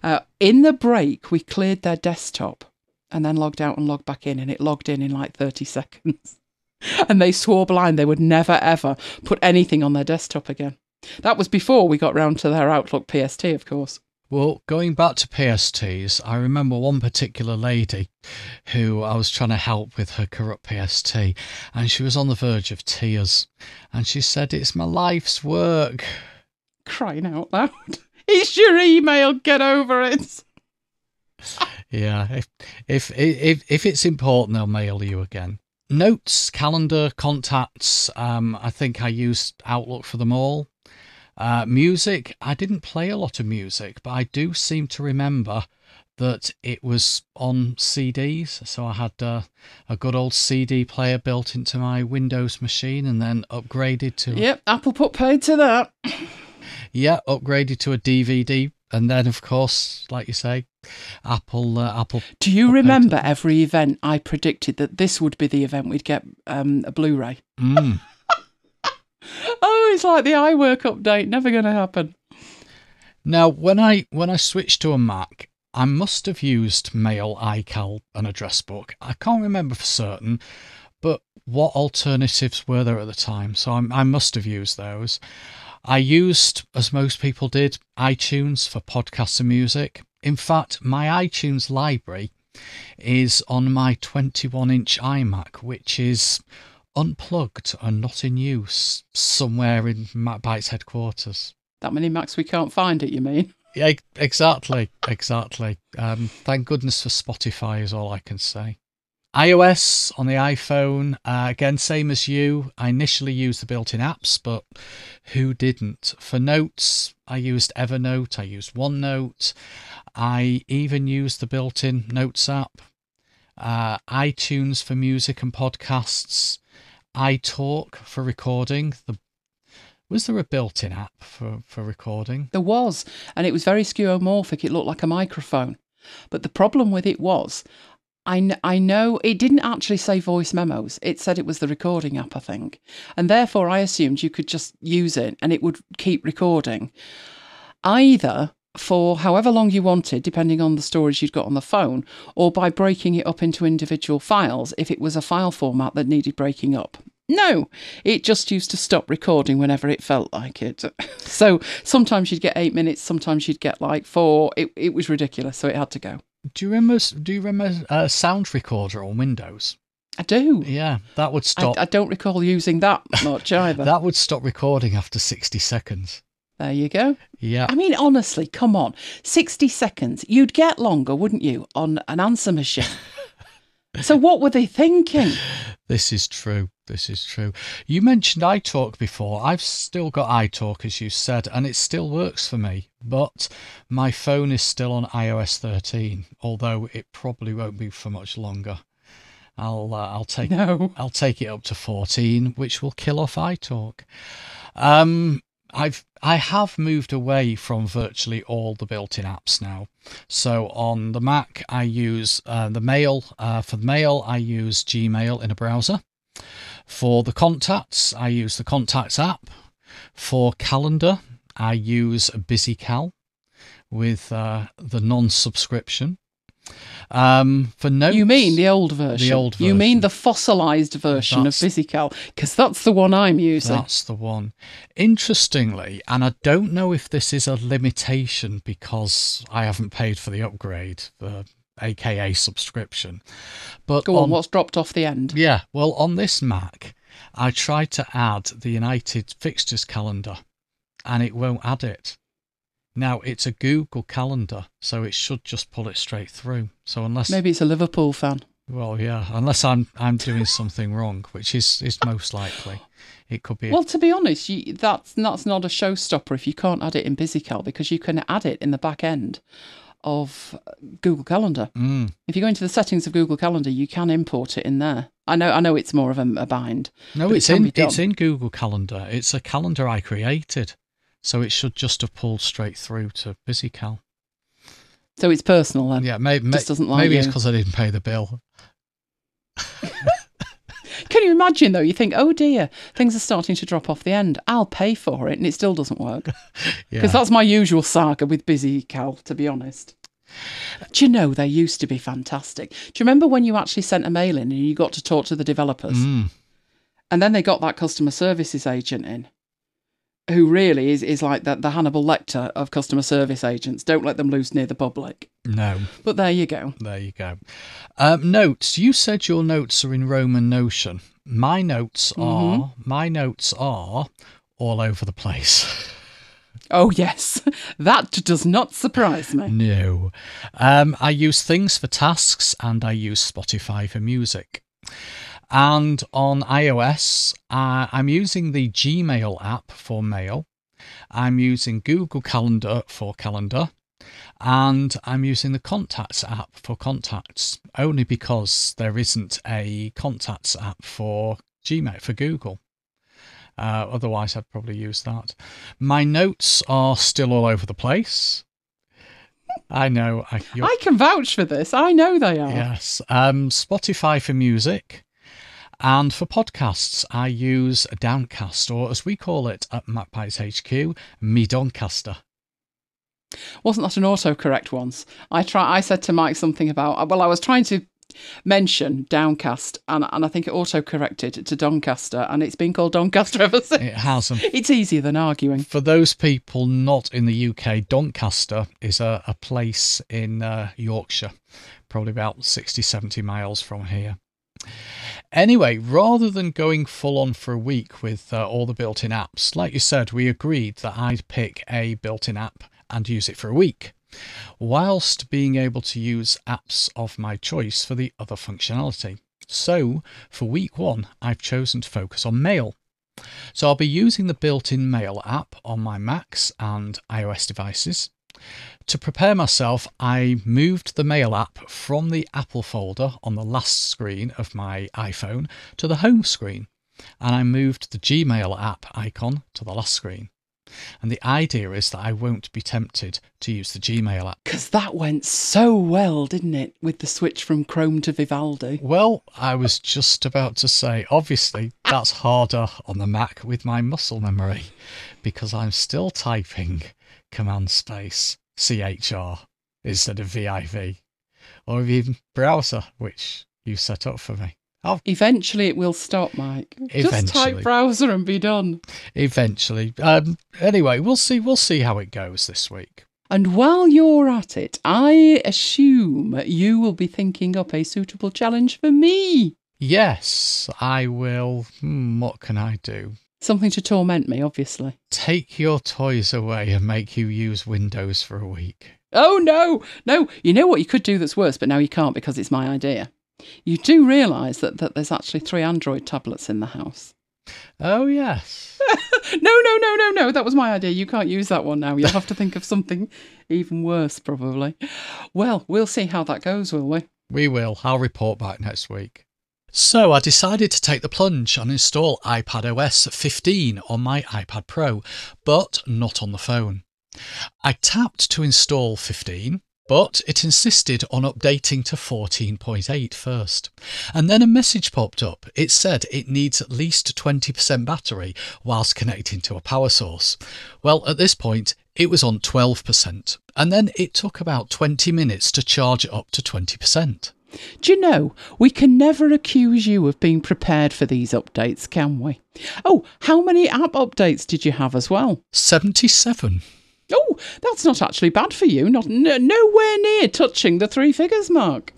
Uh, in the break, we cleared their desktop and then logged out and logged back in. And it logged in in like 30 seconds. and they swore blind they would never, ever put anything on their desktop again. That was before we got round to their Outlook PST, of course. Well, going back to PSTs, I remember one particular lady who I was trying to help with her corrupt PST, and she was on the verge of tears. And she said, It's my life's work. Crying out loud. It's your email, get over it. yeah, if, if, if, if it's important, they'll mail you again. Notes, calendar, contacts, um, I think I used Outlook for them all. Uh, music, I didn't play a lot of music, but I do seem to remember that it was on CDs. So I had uh, a good old CD player built into my Windows machine and then upgraded to. Yep, Apple put paid to that. yeah, upgraded to a DVD. And then, of course, like you say, Apple. Uh, Apple. Do you remember every event I predicted that this would be the event we'd get um, a Blu-ray? Mm. Oh, it's like the iWork update. Never going to happen. Now, when I when I switched to a Mac, I must have used Mail, iCal, and Address Book. I can't remember for certain, but what alternatives were there at the time? So I, I must have used those. I used, as most people did, iTunes for podcasts and music. In fact, my iTunes library is on my 21 inch iMac, which is unplugged and not in use somewhere in MacBites headquarters. That many Macs we can't find it, you mean? Yeah, exactly, exactly. Um, thank goodness for Spotify is all I can say. iOS on the iPhone, uh, again, same as you. I initially used the built in apps, but who didn't? For notes, I used Evernote, I used OneNote, I even used the built in Notes app, uh, iTunes for music and podcasts, iTalk for recording. The was there a built-in app for, for recording? There was, and it was very skeuomorphic. It looked like a microphone. But the problem with it was, I, kn- I know it didn't actually say voice memos. It said it was the recording app, I think. And therefore, I assumed you could just use it and it would keep recording. Either for however long you wanted, depending on the storage you'd got on the phone, or by breaking it up into individual files if it was a file format that needed breaking up. No, it just used to stop recording whenever it felt like it. so sometimes you'd get eight minutes, sometimes you'd get like four. It, it was ridiculous, so it had to go. Do you remember? Do you remember a sound recorder on Windows? I do. Yeah, that would stop. I, I don't recall using that much either. that would stop recording after sixty seconds. There you go. Yeah. I mean, honestly, come on. 60 seconds. You'd get longer, wouldn't you, on an answer machine? so, what were they thinking? This is true. This is true. You mentioned iTalk before. I've still got iTalk, as you said, and it still works for me. But my phone is still on iOS 13, although it probably won't be for much longer. I'll uh, I'll take no. I'll take it up to 14, which will kill off iTalk. Um, I've I have moved away from virtually all the built-in apps now. So on the Mac, I use uh, the Mail uh, for the Mail. I use Gmail in a browser. For the contacts, I use the Contacts app. For calendar, I use BusyCal with uh, the non-subscription. Um, for notes, you mean the old version? The old version. You mean the fossilized version that's, of BusyCal? Because that's the one I'm using. That's the one. Interestingly, and I don't know if this is a limitation because I haven't paid for the upgrade, the AKA subscription. But go on, on what's dropped off the end? Yeah, well, on this Mac, I tried to add the United fixtures calendar, and it won't add it Now it's a Google Calendar, so it should just pull it straight through. So unless Maybe it's a Liverpool fan. well, yeah, unless I'm I'm doing something wrong, which is is most likely, it could be. Well, to be honest, you, that's that's not a showstopper if you can't add it in BusyCal because you can add it in the back end of Google Calendar. Mm, If you go into the settings of Google Calendar, you can import it in there. I know, I know, it's more of a, a bind. no, but it it's in it's in Google Calendar. It's a calendar I created, so it should just have pulled straight through to BusyCal. So it's personal then. Yeah, maybe Just doesn't like maybe it's because I didn't pay the bill. Can you imagine though? You think, oh dear, things are starting to drop off the end. I'll pay for it, and it still doesn't work. Yeah. Because that's my usual saga with BusyCal, to be honest. Do you know they used to be fantastic? Do you remember when you actually sent a mail in and you got to talk to the developers? Mm, And then they got that customer services agent in, who really is, is like the, the Hannibal Lecter of customer service agents. Don't let them loose near the public. no, But there you go. there you go. Um, notes. You said your notes are in Roam or Notion. My notes Mm-hmm. are my notes are all over the place. Oh, yes. That does not surprise me. No. Um, I use things for tasks and I use Spotify for music. And on iOS, uh, I'm using the Gmail app for mail. I'm using Google Calendar for calendar. And I'm using the Contacts app for contacts, only because there isn't a Contacts app for Gmail, for Google. Uh, otherwise, I'd probably use that. My notes are still all over the place. I know. I, I can vouch for this. I know they are. yes. Um, Spotify for music. And for podcasts, I use Downcast, or as we call it at MacBites HQ, me Doncaster. Wasn't that an autocorrect once? I try. I said to Mike something about. Well, I was trying to mention Downcast, and and I think it autocorrected to Doncaster, and it's been called Doncaster ever since. It has. It's easier than arguing. For those people not in the UK, Doncaster is a, a place in uh, Yorkshire, probably about 60, 70 miles from here. Anyway, rather than going full on for a week with uh, all the built in apps, like you said, we agreed that I'd pick a built in app and use it for a week, whilst being able to use apps of my choice for the other functionality. So, for week one, I've chosen to focus on mail. So I'll be using the built-in Mail app on my Macs and iOS devices. To prepare myself, I moved the Mail app from the Apple folder on the last screen of my iPhone to the home screen, and I moved the Gmail app icon to the last screen. And the idea is that I won't be tempted to use the Gmail app. Because that went so well, didn't it, with the switch from Chrome to Vivaldi? Well, I was just about to say, obviously, that's harder on the Mac with my muscle memory because I'm still typing command space CHR instead of VIV or even browser, which you set up for me. I'll Eventually, it will stop, Mike. Just type browser and be done. eventually. Um, anyway, we'll see. We'll see how it goes this week. And while you're at it, I assume you will be thinking up a suitable challenge for me. Yes, I will. Hmm, what can I do? Something to torment me, obviously. Take your toys away and make you use Windows for a week. Oh, no, no. You know what you could do that's worse, but now you can't because it's my idea. You do realise that, that there's actually three Android tablets in the house. Oh, yes. No, no, no, no, no. That was my idea. You can't use that one now. You'll have to think of something even worse, probably. Well, we'll see how that goes, will we? We will. I'll report back next week. So I decided to take the plunge and install iPadOS 15 on my iPad Pro, but not on the phone. I tapped to install 15, but it insisted on updating to 14.8 first. And then a message popped up. It said it needs at least 20% battery whilst connecting to a power source. Well, at this point, it was on 12%, and then it took about 20 minutes to charge up to 20%. Do you know, we can never accuse you of being prepared for these updates, can we? Oh, how many app updates did you have as well? 77. Oh, that's not actually bad for you. Not no, nowhere near touching the three figures mark.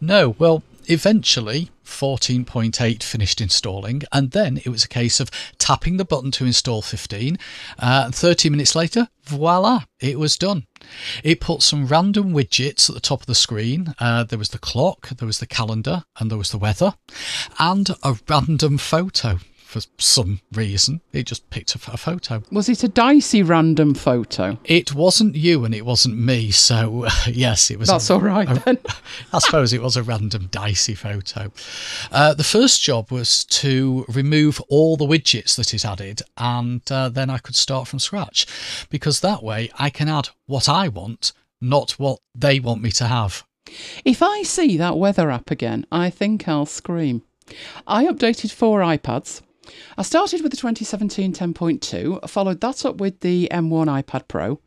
No, well, eventually, 14.8 finished installing, and then it was a case of tapping the button to install 15. Uh, 30 minutes later, voila, it was done. It put some random widgets at the top of the screen. Uh, there was the clock, there was the calendar, and there was the weather, and a random photo for some reason. It just picked a, a photo. Was it a dicey random photo? It wasn't you and it wasn't me, so uh, yes, it was. That's a, all right a-. I suppose it was a random dicey photo. Uh, the first job was to remove all the widgets that it added, and uh, then I could start from scratch, because that way I can add what I want, not what they want me to have. If I see that weather app again, I think I'll scream. I updated four iPads. I started with the 2017 10.2, followed that up with the M1 iPad Pro,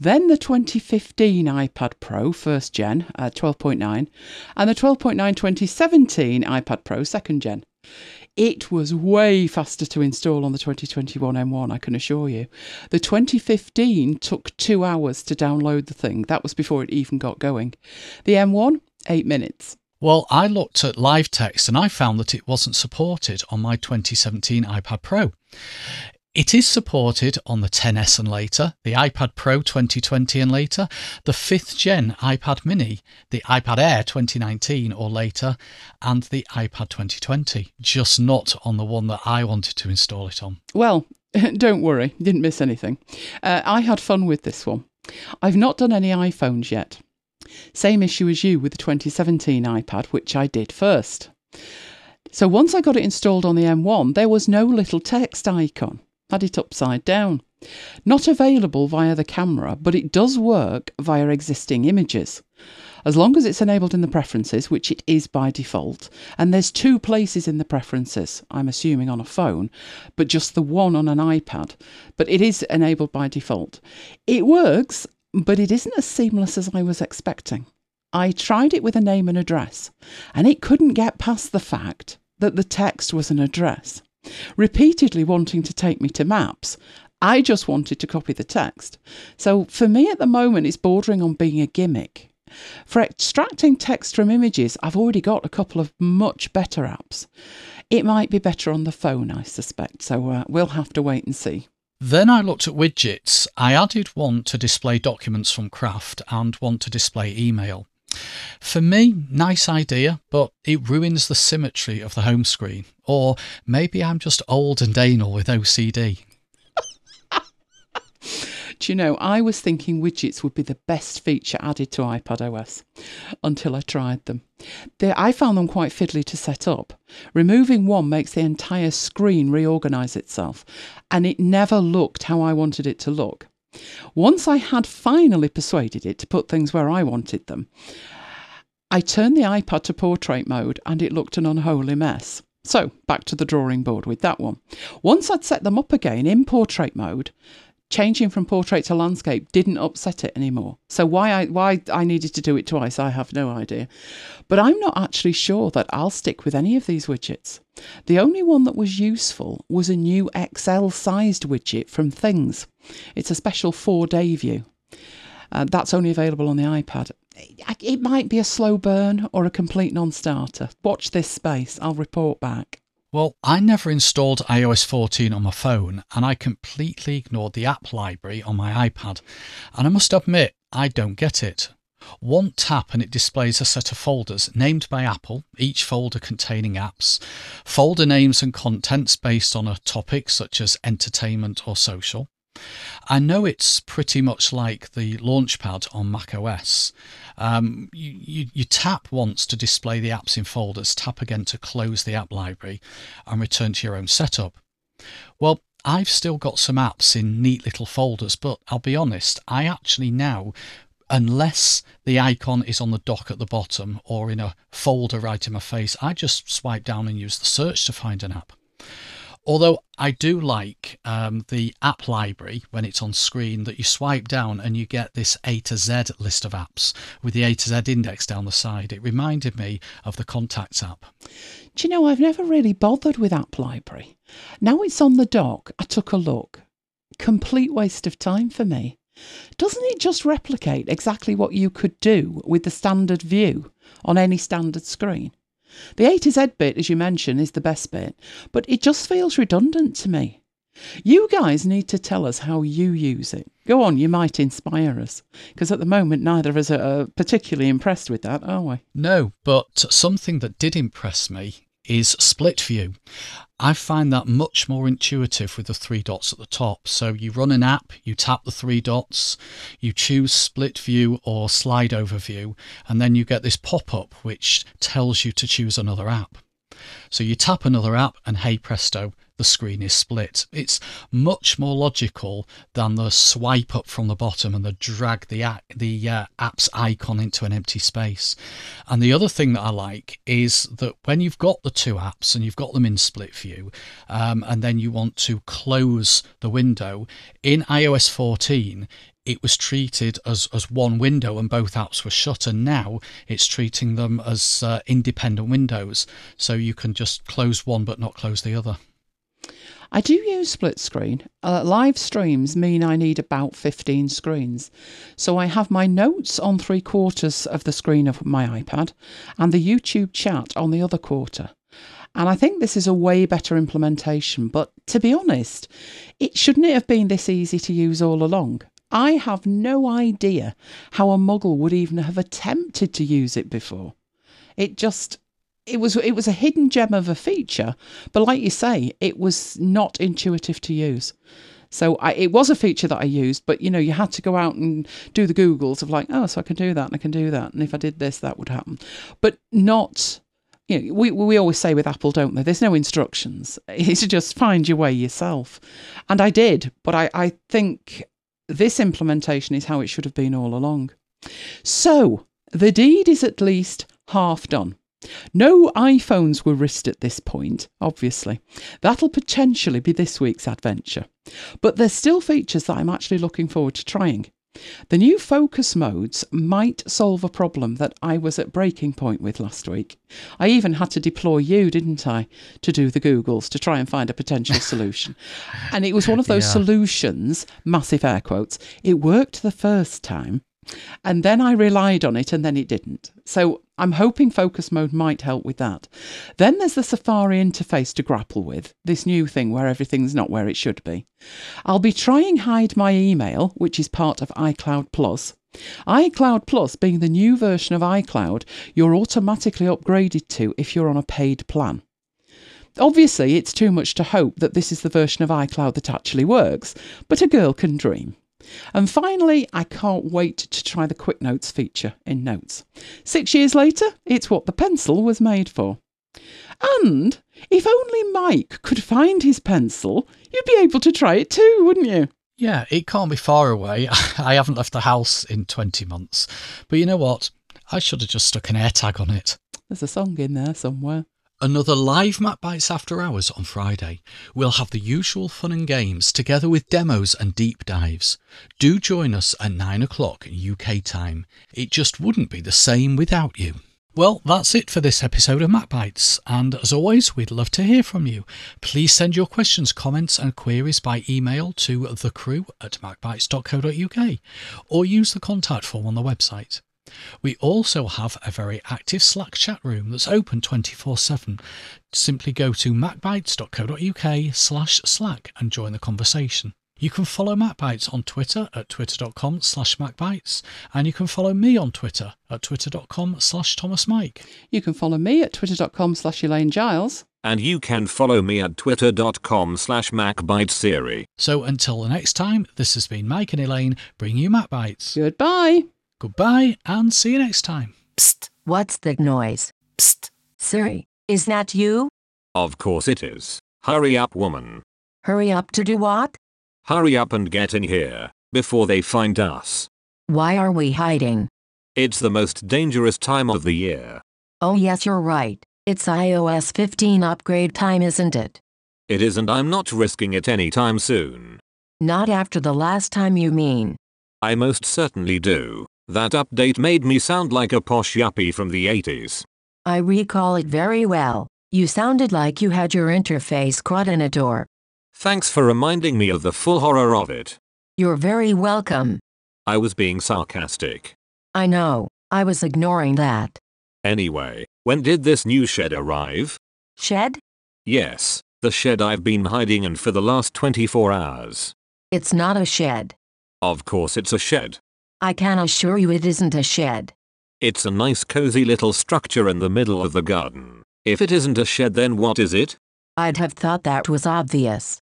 then the 2015 iPad Pro first gen, uh, 12.9, and the 12.9 2017 iPad Pro second gen. It was way faster to install on the 2021 M1, I can assure you. The 2015 took two hours to download the thing. That was before it even got going. The M1, eight minutes. Well, I looked at live text and I found that it wasn't supported on my 2017 iPad Pro. It is supported on the 10S and later, the iPad Pro 2020 and later, the 5th gen iPad mini, the iPad Air 2019 or later, and the iPad 2020, just not on the one that I wanted to install it on. Well, don't worry, didn't miss anything. Uh, I had fun with this one. I've not done any iPhones yet. Same issue as you with the 2017 iPad, which I did first. So once I got it installed on the M1, there was no live text icon. Had it upside down. Not available via the camera, but it does work via existing images. As long as it's enabled in the preferences, which it is by default, and there's two places in the preferences, I'm assuming on a phone, but just the one on an iPad, but it is enabled by default. It works, but it isn't as seamless as I was expecting. I tried it with a name and address, and it couldn't get past the fact that the text was an address. Repeatedly wanting to take me to maps, I just wanted to copy the text. So for me at the moment, it's bordering on being a gimmick. For extracting text from images, I've already got a couple of much better apps. It might be better on the phone, I suspect, so uh, we'll have to wait and see. Then I looked at widgets. I added one to display documents from Craft and one to display email. For me, nice idea, but it ruins the symmetry of the home screen. Or maybe I'm just old and anal with OCD. Do you know, I was thinking widgets would be the best feature added to iPad OS until I tried them. They, I found them quite fiddly to set up. Removing one makes the entire screen reorganize itself, and it never looked how I wanted it to look. Once I had finally persuaded it to put things where I wanted them, I turned the iPad to portrait mode and it looked an unholy mess. So, back to the drawing board with that one. Once I'd set them up again in portrait mode, changing from portrait to landscape didn't upset it anymore. So why I why I needed to do it twice, I have no idea. But I'm not actually sure that I'll stick with any of these widgets. The only one that was useful was a new XL sized widget from Things. It's a special four day view. Uh, that's only available on the iPad. It might be a slow burn or a complete non starter. Watch this space, I'll report back. Well, I never installed iOS 14 on my phone and I completely ignored the app library on my iPad. And I must admit, I don't get it. One tap and it displays a set of folders named by Apple, each folder containing apps, folder names and contents based on a topic such as entertainment or social. I know it's pretty much like the Launchpad on macOS. Um, you, you, you tap once to display the apps in folders, tap again to close the app library, and return to your own setup. Well, I've still got some apps in neat little folders, but I'll be honest, I actually now unless the icon is on the dock at the bottom or in a folder right in my face, I just swipe down and use the search to find an app. Although I do like um, the app library when it's on screen that you swipe down and you get this A to Z list of apps with the A to Z index down the side. It reminded me of the Contacts app. Do you know, I've never really bothered with App Library. Now it's on the dock, I took a look. Complete waste of time for me. Doesn't it just replicate exactly what you could do with the standard view on any standard screen? The A to Z bit, as you mentioned, is the best bit, but it just feels redundant to me. You guys need to tell us how you use it. Go on, you might inspire us. Because at the moment, neither of us are particularly impressed with that, are we? No, but something that did impress me is split view. I find that much more intuitive with the three dots at the top. So you run an app, you tap the three dots, you choose split view or slide over view, and then you get this pop up which tells you to choose another app. So you tap another app, and hey presto, the screen is split. It's much more logical than the swipe up from the bottom and the drag the the uh, app's icon into an empty space. And the other thing that I like is that when you've got the two apps and you've got them in split view, um, and then you want to close the window in iOS 14, it was treated as, as one window and both apps were shut and now it's treating them as uh, independent windows so you can just close one but not close the other I do use split screen. Uh, live streams mean I need about 15 screens. So I have my notes on three quarters of the screen of my iPad and the YouTube chat on the other quarter. And I think this is a way better implementation. But to be honest, it shouldn't it have been this easy to use all along? I have no idea how a muggle would even have attempted to use it before. It just it was it was a hidden gem of a feature, but like you say, it was not intuitive to use. So I, it was a feature that I used, but you know, you had to go out and do the Googles of like, oh, so I can do that and I can do that, and if I did this, that would happen, but not. You know, we we always say with Apple, don't they? There's no instructions. It's just find your way yourself, and I did. But I I think this implementation is how it should have been all along. So the deed is at least half done. No iPhones were risked at this point, obviously. That'll potentially be this week's adventure. But there's still features that I'm actually looking forward to trying. The new focus modes might solve a problem that I was at breaking point with last week. I even had to deploy you, didn't I, to do the Googles to try and find a potential solution. and it was one of those yeah. solutions, massive air quotes. It worked the first time, and then I relied on it and then it didn't. So I'm hoping focus mode might help with that. Then there's the Safari interface to grapple with, this new thing where everything's not where it should be. I'll be trying hide my email, which is part of iCloud Plus. iCloud Plus being the new version of iCloud you're automatically upgraded to if you're on a paid plan. Obviously, it's too much to hope that this is the version of iCloud that actually works, but a girl can dream. And finally, I can't wait to try the Quick Notes feature in Notes. Six years later, it's what the pencil was made for. And if only Mike could find his pencil, you'd be able to try it too, wouldn't you? Yeah, it can't be far away. I haven't left the house in 20 months. But you know what? I should have just stuck an AirTag on it. There's a song in there somewhere. Another live MacBites After Hours on Friday. We'll have the usual fun and games together with demos and deep dives. Do join us at 9 o'clock UK time. It just wouldn't be the same without you. Well, that's it for this episode of MacBites, and as always, we'd love to hear from you. Please send your questions, comments, and queries by email to thecrew at macbites.co.uk or use the contact form on the website. We also have a very active Slack chat room that's open 24 7. Simply go to macbites.co.uk slash Slack and join the conversation. You can follow MacBites on Twitter at twitter.com slash MacBites, and you can follow me on Twitter at twitter.com slash Thomas Mike. You can follow me at twitter.com slash Elaine Giles. And you can follow me at twitter.com slash MacBitesSiri. So until the next time, this has been Mike and Elaine bringing you MacBites. Goodbye. Goodbye and see you next time. Psst, what's the noise? Psst, Siri, is that you? Of course it is. Hurry up, woman. Hurry up to do what? Hurry up and get in here, before they find us. Why are we hiding? It's the most dangerous time of the year. Oh, yes, you're right. It's iOS 15 upgrade time, isn't it? It is, and I'm not risking it anytime soon. Not after the last time, you mean? I most certainly do. That update made me sound like a posh yuppie from the 80s. I recall it very well. You sounded like you had your interface caught in a door. Thanks for reminding me of the full horror of it. You're very welcome. I was being sarcastic. I know. I was ignoring that. Anyway, when did this new shed arrive? Shed? Yes, the shed I've been hiding in for the last 24 hours. It's not a shed. Of course it's a shed. I can assure you it isn't a shed. It's a nice cozy little structure in the middle of the garden. If it isn't a shed then what is it? I'd have thought that was obvious.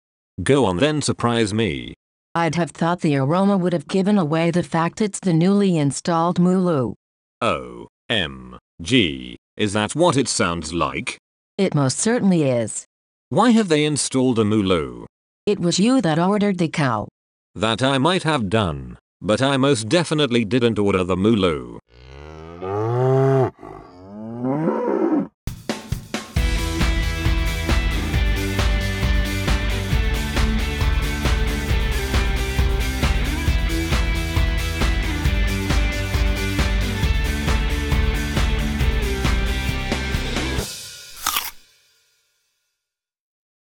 Go on then surprise me. I'd have thought the aroma would have given away the fact it's the newly installed Mulu. O M G. Is that what it sounds like? It most certainly is. Why have they installed a Mulu? It was you that ordered the cow. That I might have done, but I most definitely didn't order the Mulu.